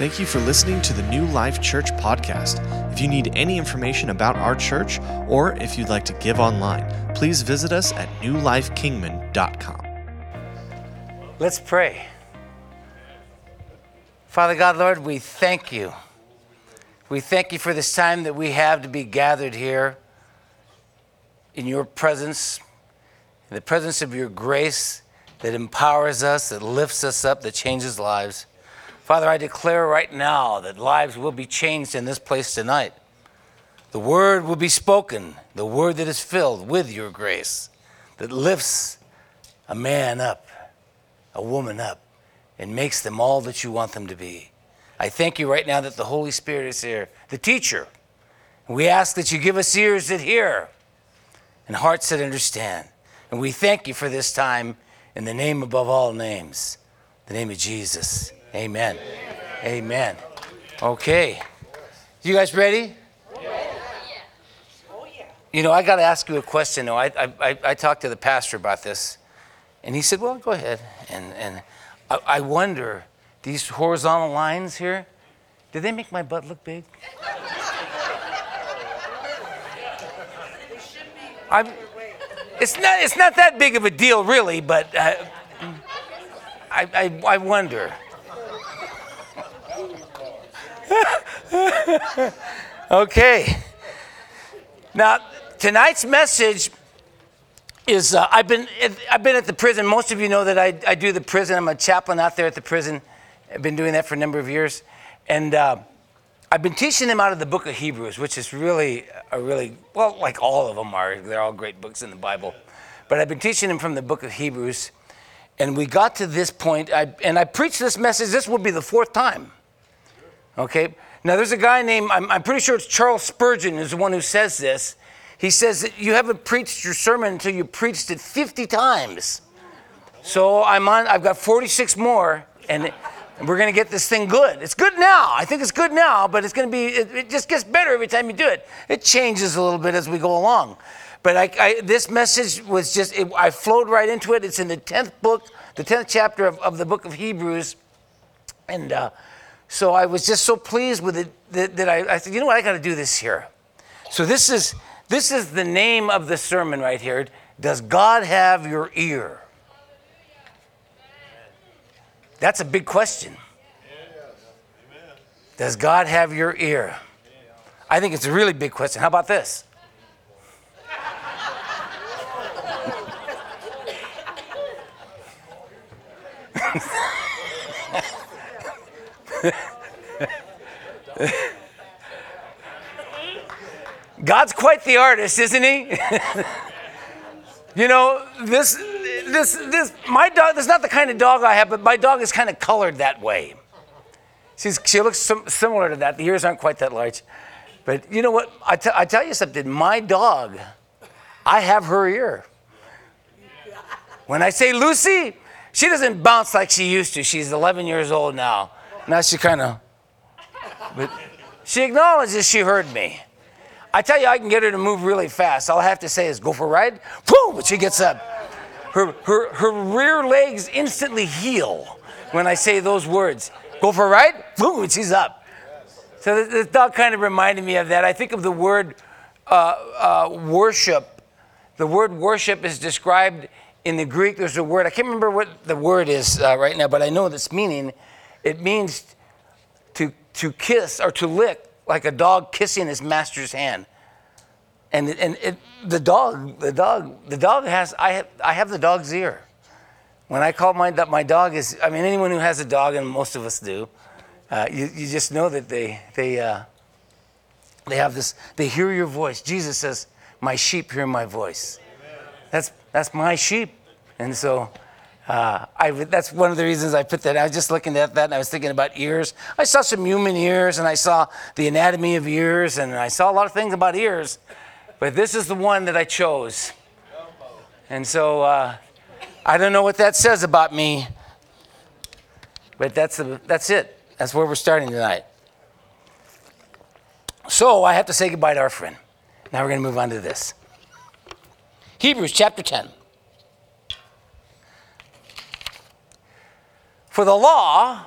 Thank you for listening to the New Life Church podcast. If you need any information about our church or if you'd like to give online, please visit us at newlifekingman.com. Let's pray. Father God, Lord, we thank you. We thank you for this time that we have to be gathered here in your presence, in the presence of your grace that empowers us, that lifts us up, that changes lives. Father, I declare right now that lives will be changed in this place tonight. The word will be spoken, the word that is filled with your grace, that lifts a man up, a woman up, and makes them all that you want them to be. I thank you right now that the Holy Spirit is here, the teacher. We ask that you give us ears that hear and hearts that understand. And we thank you for this time in the name above all names, the name of Jesus. Amen. Amen. Okay. You guys ready? You know, I got to ask you a question. Though. I, I, I talked to the pastor about this, and he said, Well, go ahead. And, and I, I wonder, these horizontal lines here, do they make my butt look big? I'm, it's, not, it's not that big of a deal, really, but uh, I, I, I wonder. okay. Now, tonight's message is uh, I've, been, I've been at the prison. Most of you know that I, I do the prison. I'm a chaplain out there at the prison. I've been doing that for a number of years. And uh, I've been teaching them out of the book of Hebrews, which is really a really, well, like all of them are. They're all great books in the Bible. But I've been teaching them from the book of Hebrews. And we got to this point, I, and I preached this message. This will be the fourth time. Okay? Now, there's a guy named, I'm, I'm pretty sure it's Charles Spurgeon, is the one who says this. He says that you haven't preached your sermon until you preached it 50 times. So I'm on, I've got 46 more, and, we're going to get this thing good. It's good now. I think it's good now, but it's going to be, it, it, just gets better every time you do it. It changes a little bit as we go along. But I, I, this message was just, it, I flowed right into it. It's in the 10th book, the 10th chapter of, of the book of Hebrews. And, uh, so I was just so pleased with it that, that I, I, said, you know what, I got to do this here. So this is this is the name of the sermon right here. Does God have your ear? That's a big question. Does God have your ear? I think it's a really big question. How about this? God's quite the artist, isn't he? you know, this, this, this, my dog, this is not the kind of dog I have, but my dog is kind of colored that way. She's, she looks sim- similar to that. The ears aren't quite that large. But you know what? I, t- I tell you something. My dog, I have her ear. When I say Lucy, she doesn't bounce like she used to. She's 11 years old now. Now she kind of but she acknowledges she heard me. I tell you, I can get her to move really fast. All I have to say is, go for a ride. Boom! But she gets up. Her, her, her rear legs instantly heal when I say those words. Go for a ride. Boom! And she's up. So this, dog kind of reminded me of that. I think of the word uh, uh, worship. The word worship is described in the Greek. There's a word, I can't remember what the word is uh, right now, but I know this meaning. It means to, to kiss or to lick like a dog kissing his master's hand. And, and it, the dog, the dog, the dog has, I have, I have the dog's ear. When I call my, my dog is, I mean, anyone who has a dog, and most of us do, uh, you, you just know that they, they, uh, they have this, they hear your voice. Jesus says, my sheep hear my voice. That's, that's my sheep. And so uh, I, that's one of the reasons I put that. I was just looking at that and I was thinking about ears. I saw some human ears and I saw the anatomy of ears and I saw a lot of things about ears. But this is the one that I chose. And so uh, I don't know what that says about me, but that's, the, that's it. That's where we're starting tonight. So I have to say goodbye to our friend. Now we're going to move on to this Hebrews chapter 10. For the law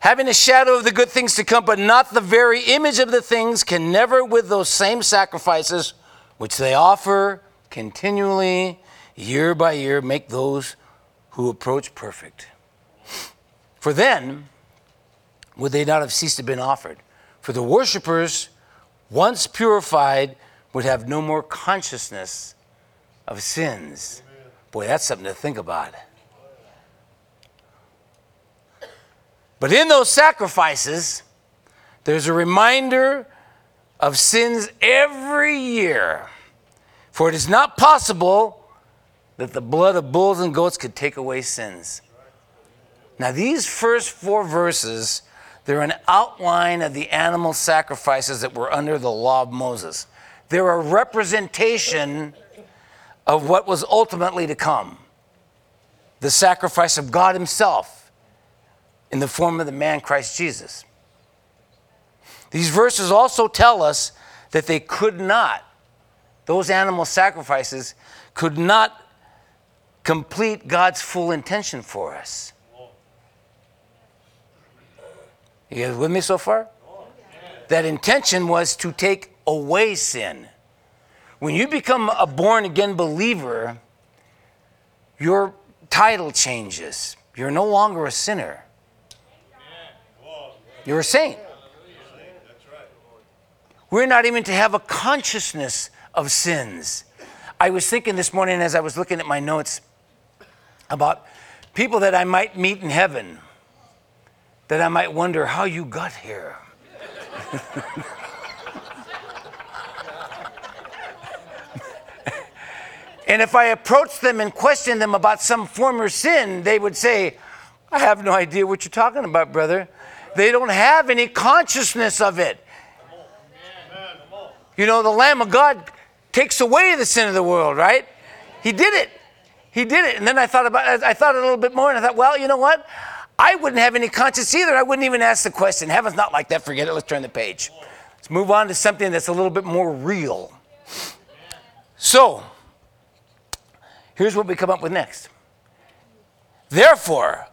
having a shadow of the good things to come, but not the very image of the things, can never, with those same sacrifices which they offer continually, year by year, make those who approach perfect. For then would they not have ceased to have been offered. For the worshippers, once purified, would have no more consciousness of sins. Boy, that's something to think about. But in those sacrifices, there's a reminder of sins every year. For it is not possible that the blood of bulls and goats could take away sins. Now, these first four verses, they're an outline of the animal sacrifices that were under the law of Moses. They're a representation of what was ultimately to come the sacrifice of God Himself in the form of the man Christ Jesus. These verses also tell us that they could not, those animal sacrifices could not complete God's full intention for us. You guys with me so far? That intention was to take away sin. When you become a born again believer, your title changes. You're no longer a sinner, you're a saint. We're not even to have a consciousness of sins. I was thinking this morning as I was looking at my notes about people that I might meet in heaven, that I might wonder how you got here. and if I approached them and questioned them about some former sin, they would say, I have no idea what you're talking about, brother. They don't have any consciousness of it. You know, the Lamb of God takes away the sin of the world, right? He did it. He did it. And then I thought about I thought a little bit more and I thought, well, you know what? I wouldn't have any conscience either. I wouldn't even ask the question. Heaven's not like that. Forget it. Let's turn the page. Let's move on to something that's a little bit more real. So, here's what we come up with next. Therefore,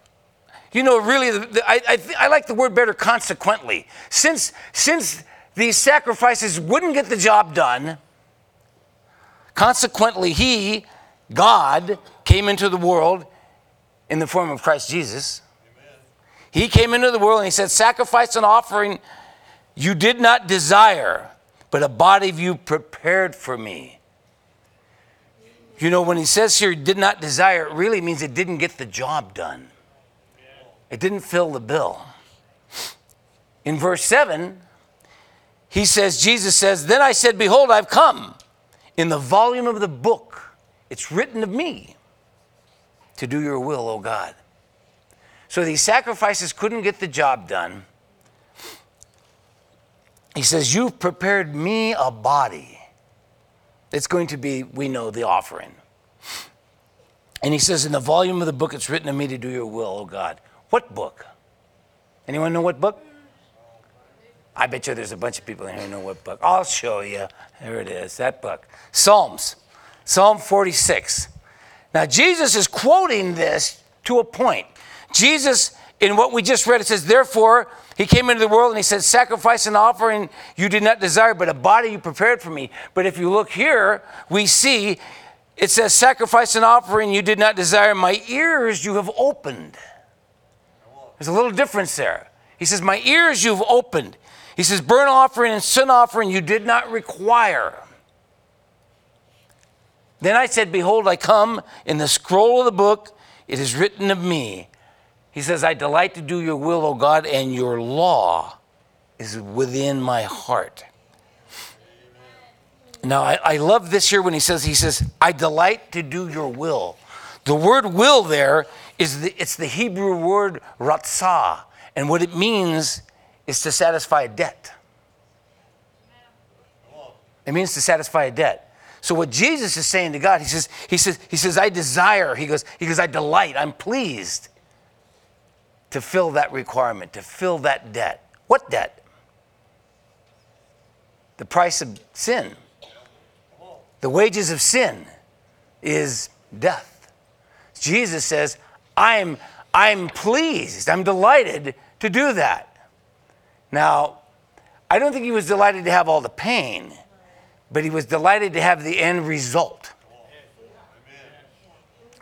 you know, really, the, the, I, I, I like the word better consequently. Since, since these sacrifices wouldn't get the job done, consequently, He, God, came into the world in the form of Christ Jesus. He came into the world and he said, Sacrifice and offering you did not desire, but a body you prepared for me. You know, when he says here, did not desire, it really means it didn't get the job done, it didn't fill the bill. In verse 7, he says, Jesus says, Then I said, Behold, I've come. In the volume of the book, it's written of me to do your will, O God. So these sacrifices couldn't get the job done. He says, You've prepared me a body. It's going to be, we know, the offering. And he says, In the volume of the book, it's written of me to do your will, O God. What book? Anyone know what book? I bet you there's a bunch of people in here who know what book. I'll show you. There it is, that book. Psalms, Psalm 46. Now, Jesus is quoting this to a point. Jesus, in what we just read, it says, Therefore, he came into the world and he said, Sacrifice and offering you did not desire, but a body you prepared for me. But if you look here, we see it says, Sacrifice and offering you did not desire, my ears you have opened. There's a little difference there. He says, My ears you've opened. He says, Burnt offering and sin offering you did not require. Then I said, Behold, I come in the scroll of the book, it is written of me. He says, I delight to do your will, O God, and your law is within my heart. Now, I, I, love this here when he says, he says, I delight to do your will. The word will there is the, it's the Hebrew word ratzah. And what it means is to satisfy a debt. It means to satisfy a debt. So what Jesus is saying to God, he says, he says, he says, I desire, he goes, he goes, I delight, I'm pleased to fill that requirement, to fill that debt. What debt? The price of sin. The wages of sin is death. Jesus says, I'm, I'm pleased, I'm delighted to do that. Now, I don't think he was delighted to have all the pain, but he was delighted to have the end result.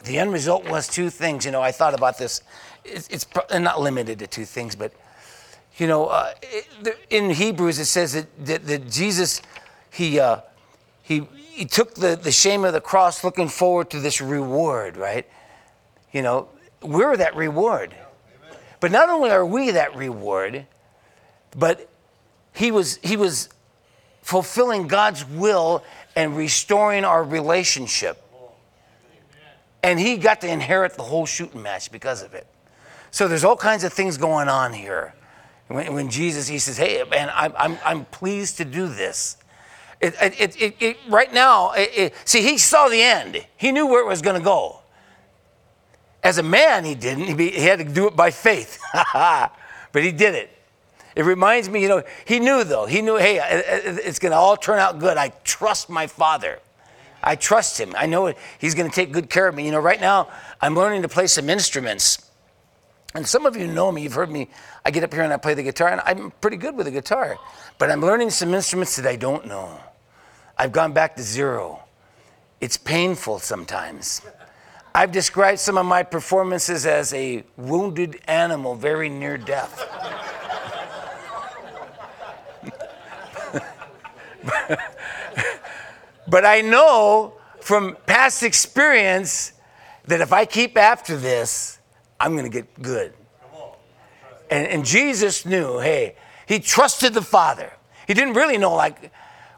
The end result was two things. You know, I thought about this. It's, it's not limited to two things, but you know, uh, in Hebrews it says that, that, that Jesus, he, uh, he, he took the, the shame of the cross looking forward to this reward, right? You know, we're that reward. But not only are we that reward, but he was, he was fulfilling God's will and restoring our relationship. And he got to inherit the whole shooting match because of it. So there's all kinds of things going on here. When, when Jesus, he says, hey, man, I'm, I'm, I'm pleased to do this. It, it, it, right now, see, he saw the end. He knew where it was going to go. As a man, he didn't. He, had to do it by faith. but he did it. It reminds me, you know, he knew though. He knew, hey, uh, uh, it's going to all turn out good. I trust my father. I trust him. I know he's going to take good care of me. You know, right now, I'm learning to play some instruments. And some of you know me, you've heard me. I get up here and I play the guitar, and I'm pretty good with the guitar. But I'm learning some instruments that I don't know. I've gone back to zero. It's painful sometimes. I've described some of my performances as a wounded animal very near death. but I know from past experience that if I keep after this, I'm going to get good. And, and Jesus knew, hey, he trusted the Father. He didn't really know, like,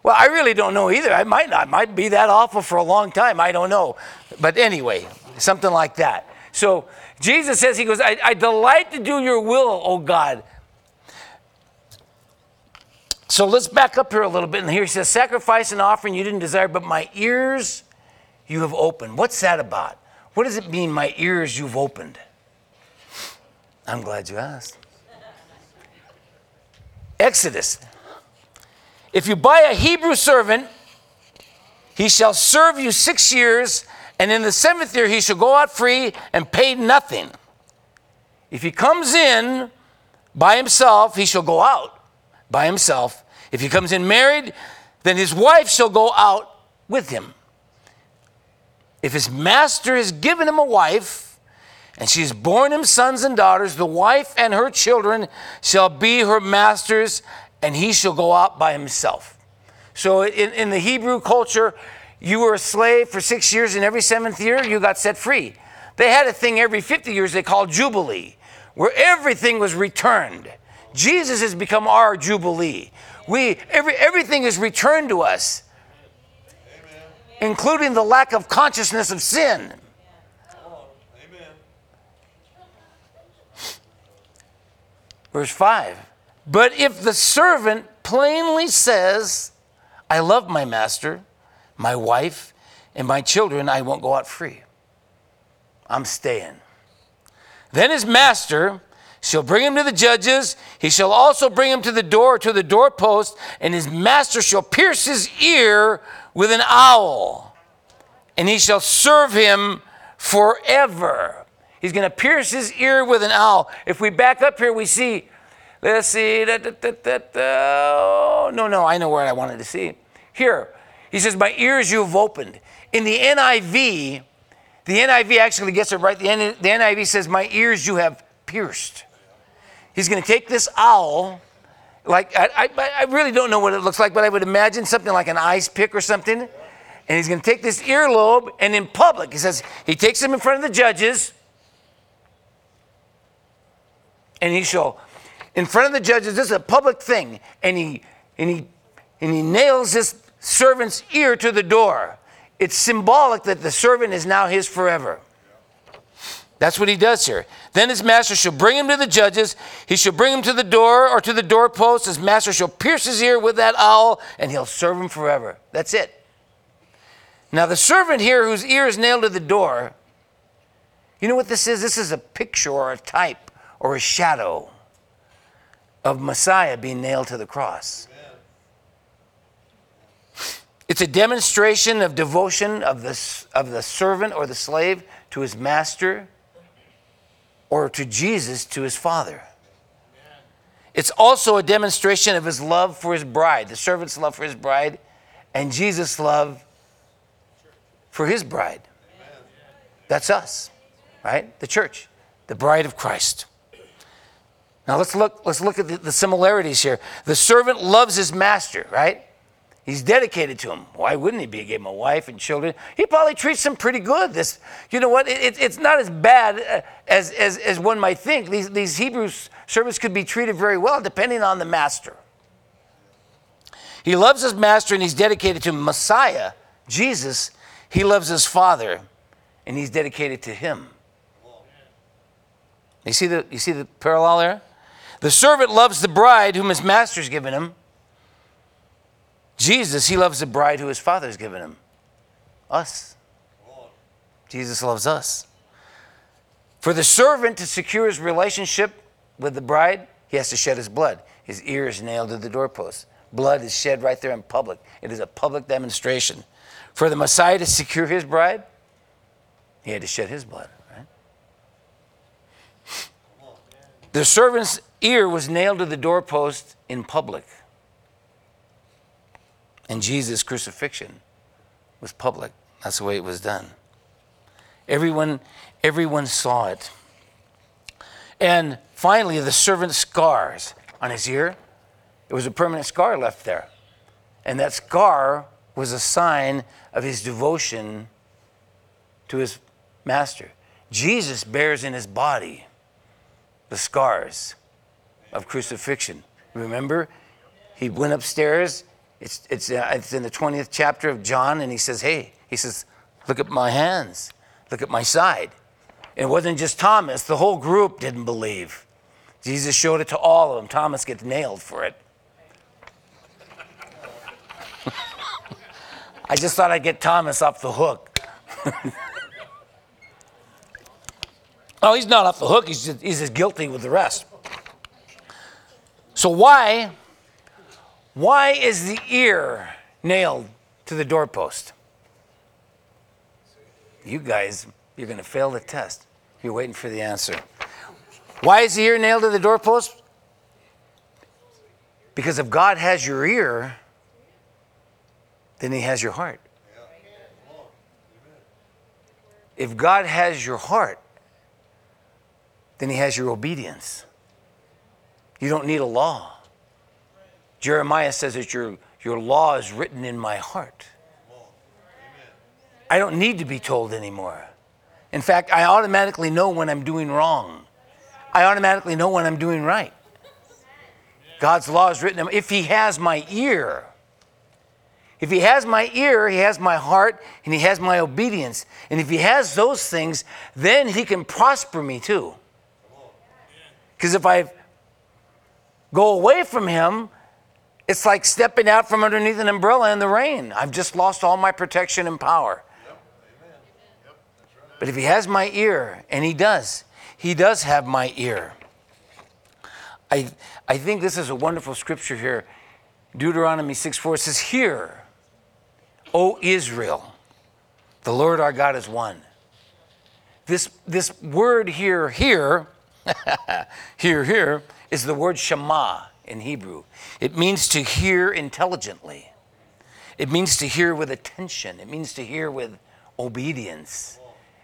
well, I really don't know either. I might not, might be that awful for a long time. I don't know. But anyway, something like that. So Jesus says, He goes, I, I delight to do your will, O God. So let's back up here a little bit. And here he says, Sacrifice and offering you didn't desire, but my ears you have opened. What's that about? What does it mean, my ears you've opened? I'm glad you asked. Exodus. If you buy a Hebrew servant, he shall serve you six years, and in the seventh year he shall go out free and pay nothing. If he comes in by himself, he shall go out by himself. If he comes in married, then his wife shall go out with him. If his master has given him a wife, and she has borne him sons and daughters. The wife and her children shall be her masters, and he shall go out by himself. So, in, in the Hebrew culture, you were a slave for six years, and every seventh year you got set free. They had a thing every 50 years they called Jubilee, where everything was returned. Jesus has become our Jubilee. We, every, everything is returned to us, Amen. including the lack of consciousness of sin. Verse 5 But if the servant plainly says, I love my master, my wife, and my children, I won't go out free. I'm staying. Then his master shall bring him to the judges. He shall also bring him to the door, to the doorpost, and his master shall pierce his ear with an awl, and he shall serve him forever. He's going to pierce his ear with an owl. If we back up here, we see, let's see, da, da, da, oh, no, no, I know where I wanted to see. Here, he says, My ears you've opened. In the NIV, the NIV actually gets it right. The, NIV says, My ears you have pierced. He's going to take this owl, like, I, I, I really don't know what it looks like, but I would imagine something like an ice pick or something. And he's going to take this earlobe, and in public, he says, he takes him in front of the judges and he shall, in front of the judges, this is a public thing, and he and he and he nails his servant's ear to the door. It's symbolic that the servant is now his forever. That's what he does here. Then his master shall bring him to the judges. He shall bring him to the door or to the doorpost. His master shall pierce his ear with that owl, and he'll serve him forever. That's it. Now, the servant here whose ear is nailed to the door, you know what this is? This is a picture or a type or a shadow of Messiah being nailed to the cross. It's a demonstration of devotion of the, of the servant or the slave to his master. or to Jesus to his Father. It's also a demonstration of his love for his bride, the servant's love for his bride, and Jesus' love for his bride. That's us, right? The church, the bride of Christ. Now let's look, let's look at the, the similarities here. The servant loves his master, right? He's dedicated to him. Why wouldn't he be? He gave him a wife and children. He probably treats them pretty good. This, you know what? It, it's not as bad uh, as, as, as one might think. These, these Hebrew servants could be treated very well depending on the master. He loves his master and he's dedicated to Messiah, Jesus. He loves his father and he's dedicated to him. You see the, you see the parallel there? The servant loves the bride whom his master's given him. Jesus, he loves the bride who his father's given him. Us. Jesus loves us. For the servant to secure his relationship with the bride, he has to shed his blood. His ear is nailed to the doorpost. Blood is shed right there in public. It is a public demonstration. For the Messiah to secure his bride, he had to shed his blood, right? The servant's ear was nailed to the doorpost in public. And Jesus' crucifixion was public. That's the way it was done. Everyone, everyone saw it. And finally, the servant's scars on his ear. It was a permanent scar left there. And that scar was a sign of his devotion to his master. Jesus bears in his body the scars of crucifixion. Remember, he went upstairs it's, it's, uh, it's in the 20th chapter of John, and he says, Hey, he says, look at my hands, look at my side. And it wasn't just Thomas, the whole group didn't believe. Jesus showed it to all of them. Thomas gets nailed for it. I just thought I'd get Thomas off the hook. oh, he's not off the hook, he's, just, he's as guilty with the rest. So, why why is the ear nailed to the doorpost? You guys, you're going to fail the test. You're waiting for the answer. Why is the ear nailed to the doorpost? Because if God has your ear, then He has your heart. If God has your heart, then He has your obedience. You don't need a law. Jeremiah says that your, your law is written in my heart. I don't need to be told anymore. In fact, I automatically know when I'm doing wrong. I automatically know when I'm doing right. God's law is written. If He has my ear, if He has my ear, He has my heart, and He has my obedience. And if He has those things, then He can prosper me too. Because if I go away from Him, it's like stepping out from underneath an umbrella in the rain. I've just lost all my protection and power. But if he has my ear, and he does, he does have my ear. I, I think this is a wonderful scripture here. Deuteronomy 6 4 says, Hear, O Israel, the Lord our God is one. This, this word here, here, here, here, is the word Shema in Hebrew. It means to hear intelligently. It means to hear with attention. It means to hear with obedience.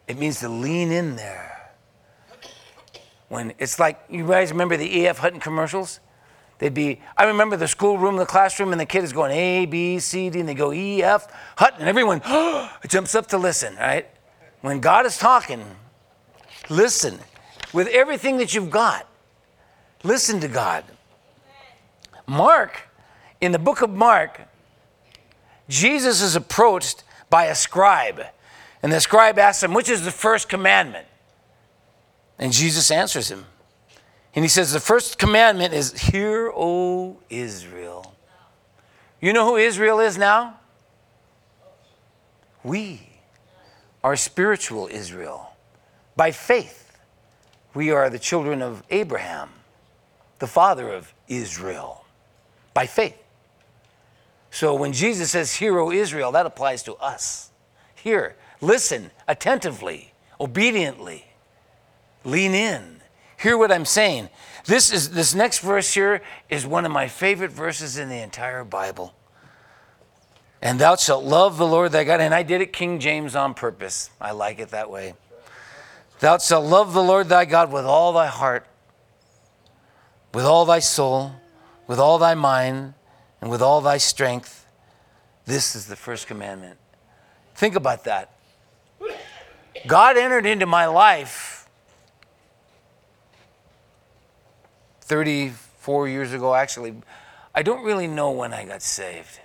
It means to lean in there. When it's like, you guys remember the E.F. Hutton commercials? They'd be, I remember the schoolroom, the classroom, and the kid is going A, B, C, D, and they go E, F, Hutton, and everyone jumps up to listen, right? When God is talking, listen with everything that you've got. Listen to God. Mark, in the book of Mark, Jesus is approached by a scribe. And the scribe asks him, Which is the first commandment? And Jesus answers him. And he says, The first commandment is, Hear, O Israel. You know who Israel is now? We are spiritual Israel. By faith, we are the children of Abraham, the father of Israel by faith. So when Jesus says, Hear, O Israel, that applies to us. Hear, listen attentively, obediently, lean in. hear what I'm saying. This is this next verse here is one of my favorite verses in the entire Bible. And thou shalt love the Lord thy God. And I did it King James on purpose. I like it that way. Thou shalt love the Lord thy God with all thy heart, with all thy soul, with all thy mind, and with all thy strength. This is the first commandment. Think about that. God entered into my life 34 years ago, actually. I don't really know when I got saved.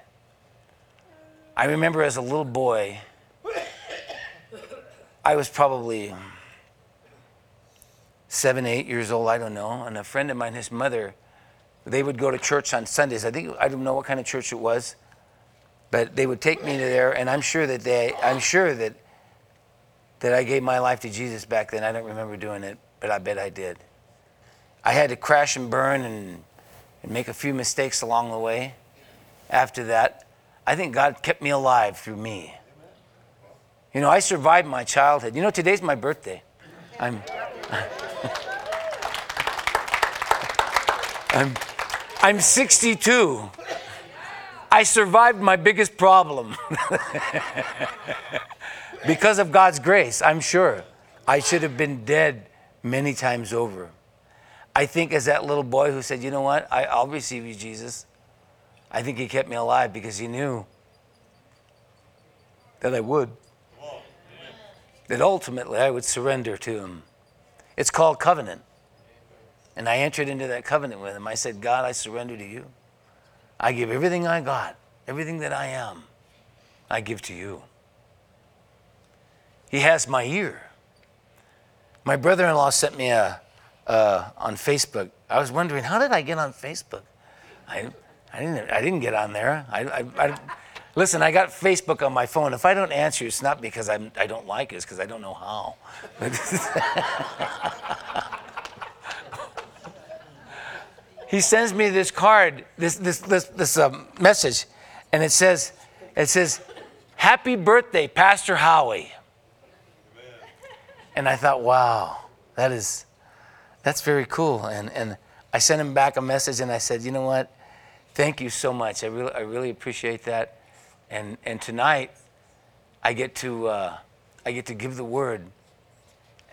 I remember as a little boy, I was probably seven, eight years old, I don't know. And a friend of mine, his mother, they would go to church on Sundays. I think, I don't know what kind of church it was, but they would take me to there. And I'm sure that they, I'm sure that, that I gave my life to Jesus back then. I don't remember doing it, but I bet I did. I had to crash and burn and, and make a few mistakes along the way. After that, I think God kept me alive through me. You know, I survived my childhood. You know, today's my birthday. I'm. I'm, I'm 62. I survived my biggest problem. because of God's grace, I'm sure. I should have been dead many times over. I think as that little boy who said, you know what, I, I'll receive you, Jesus. I think he kept me alive because he knew that I would. That ultimately I would surrender to him. It's called covenant. And I entered into that covenant with him. I said, God, I surrender to you. I give everything I got, everything that I am, I give to you. He has my ear. My brother in law sent me a, on Facebook. I was wondering, how did I get on Facebook? I, I, didn't, I didn't get on there. I, I, I, listen, I got Facebook on my phone. If I don't answer, it's not because I'm, I don't like it, it's because I don't know how. he sends me this card, this, this, this, this um, message, and it says, it says, Happy birthday, Pastor Howie. And I thought, wow, that is, that's very cool. And, and I sent him back a message and I said, you know what? Thank you so much. I really, I really appreciate that. And, and tonight, I get to, uh, I get to give the word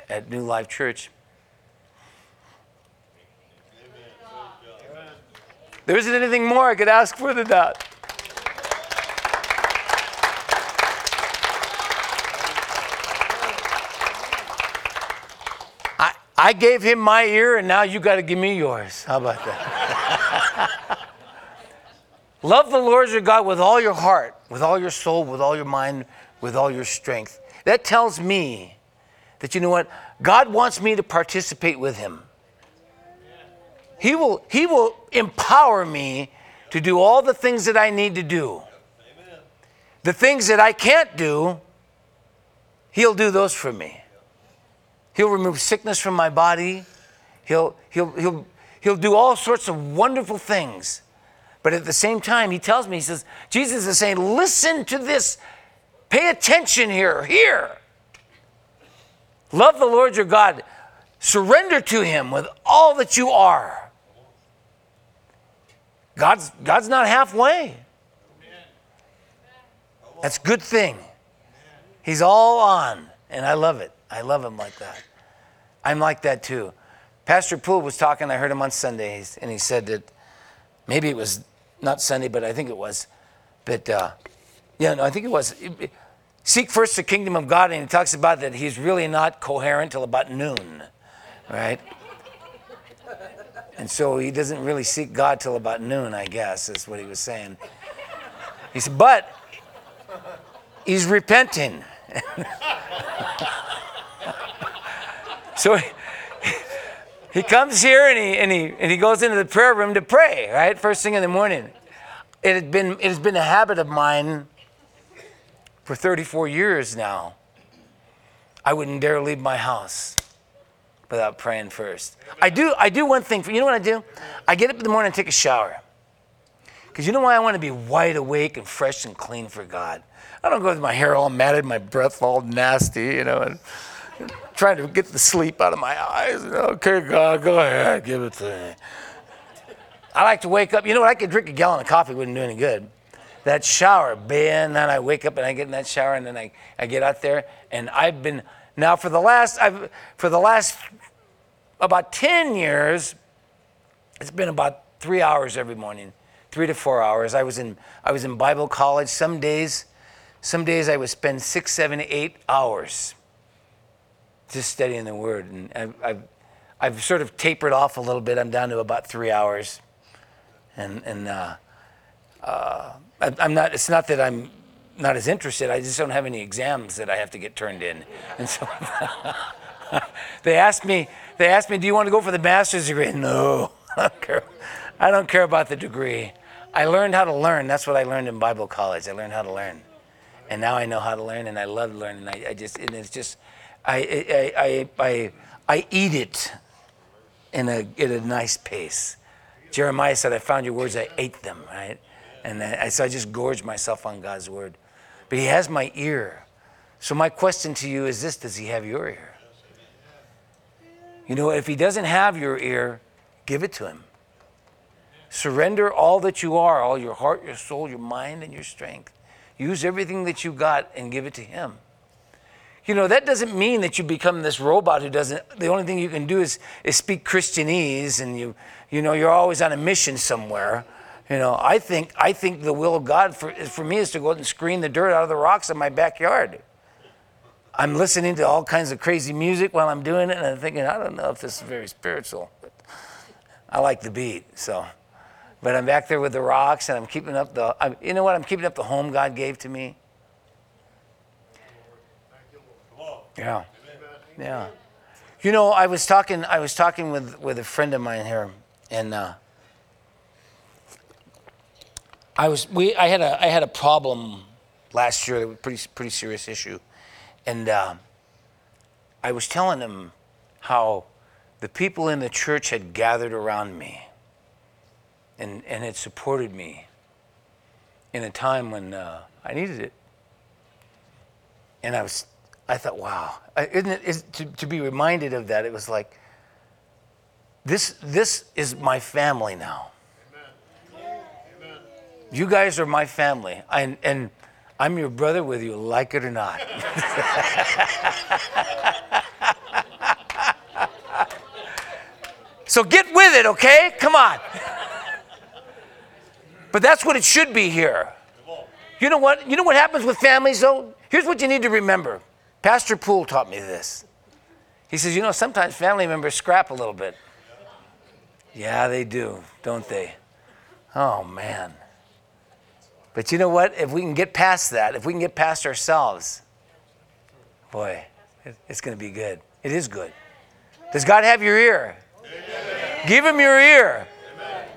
at New Life Church. There isn't anything more I could ask for than that. I, I gave him my ear, and now you got to give me yours. How about that? Love the Lord your God with all your heart, with all your soul, with all your mind, with all your strength. That tells me that you know what? God wants me to participate with him. He will, he will empower me to do all the things that I need to do. The things that I can't do, He'll do those for me. He'll remove sickness from my body. He'll, he'll, he'll, he'll do all sorts of wonderful things. But at the same time, He tells me, He says, Jesus is saying, listen to this. Pay attention here, here. Love the Lord your God. Surrender to Him with all that you are. God's, God's not halfway. That's good thing. He's all on, and I love it. I love him like that. I'm like that too. Pastor Poole was talking, I heard him on Sundays, and he said that maybe it was not Sunday, but I think it was. But uh, yeah, no, I think it was. Seek first the kingdom of God, and he talks about that he's really not coherent till about noon, right? And so he doesn't really seek God till about noon, I guess, is what he was saying. He said, but he's repenting. so he, he comes here and he, and, he, and he goes into the prayer room to pray, right? First thing in the morning. It, had been, it has been a habit of mine for 34 years now. I wouldn't dare leave my house without praying first. I do, I do one thing. For, you know what I do? I get up in the morning and take a shower. Because you know why I want to be wide awake and fresh and clean for God. I don't go with my hair all matted, my breath all nasty, you know. And, trying to get the sleep out of my eyes. Okay, God, go ahead, give it to me. I like to wake up. You know what? I could drink a gallon of coffee, wouldn't do any good. That shower, man, then I wake up and I get in that shower and then I, I get out there and I've been now for the last I've for the last about 10 years, it's been about three hours every morning, three to four hours. I was in I was in Bible college. Some days, some days I would spend six, seven, eight hours just studying the Word, and I've, I've, I've sort of tapered off a little bit. I'm down to about three hours, and and uh, uh, I, I'm not. It's not that I'm not as interested. I just don't have any exams that I have to get turned in, and so they asked me. They asked me, "Do you want to go for the master's degree?" No, I don't care. I don't care about the degree. I learned how to learn. That's what I learned in Bible college. I learned how to learn, and now I know how to learn, and I love learning. I, I just, and it's just, I, I, I, I, I eat it in a, in a nice pace. Jeremiah said, "I found your words. I ate them." Right, and I, so I just gorge myself on God's word. But He has my ear. So my question to you is this: Does He have your ear? You know, if He doesn't have your ear, give it to Him. Surrender all that you are, all your heart, your soul, your mind, and your strength. Use everything that you got and give it to Him. You know, that doesn't mean that you become this robot who doesn't, the only thing you can do is, is speak Christianese and you, you know, you're always on a mission somewhere. You know, I think, I think the will of God for, for me is to go out and screen the dirt out of the rocks in my backyard. I'm listening to all kinds of crazy music while I'm doing it, and I'm thinking, I don't know if this is very spiritual. But I like the beat, so. But I'm back there with the rocks, and I'm keeping up the. I'm, you know what? I'm keeping up the home God gave to me. Yeah, yeah. You know, I was talking. I was talking with with a friend of mine here, and uh, I was we. I had a I had a problem last year. A pretty pretty serious issue, and uh, I was telling him how the people in the church had gathered around me and, and had supported me in a time when uh, I needed it. And I was, I thought, wow, isn't it, is, to, to be reminded of that, it was like, this, this is my family now. You guys are my family. And, and I'm your brother whether you like it or not. so get with it, okay? Come on. But that's what it should be here. You know what? You know what happens with families though? Here's what you need to remember. Pastor Poole taught me this. He says, you know, sometimes family members scrap a little bit. Yeah, they do, don't they? Oh man. But you know what? If we can get past that, if we can get past ourselves, boy, it's going to be good. It is good. Does God have your ear? Amen. Give him your ear.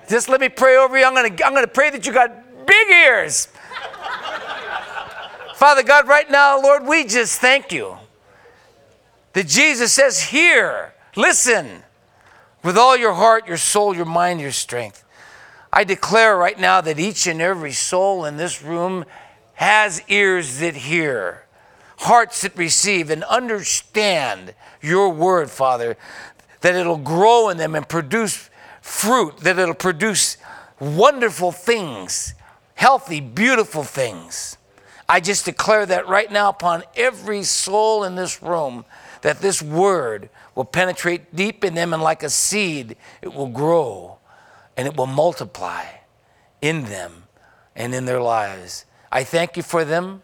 Just let me pray over you. I'm going to I'm going to pray that you got big ears. Father God, right now, Lord, we just thank you that Jesus says, Hear, listen with all your heart, your soul, your mind, your strength. I declare right now that each and every soul in this room has ears that hear, hearts that receive and understand your word, Father, that it'll grow in them and produce fruit, that it'll produce wonderful things, healthy, beautiful things. I just declare that right now upon every soul in this room that this word will penetrate deep in them and like a seed, it will grow and it will multiply in them and in their lives. I thank you for them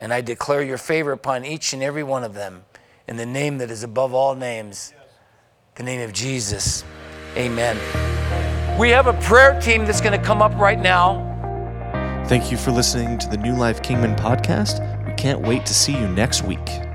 and I declare your favor upon each and every one of them in the name that is above all names, the name of Jesus. Amen. We have a prayer team that's going to come up right now. Thank you for listening to the New Life Kingman podcast. We can't wait to see you next week.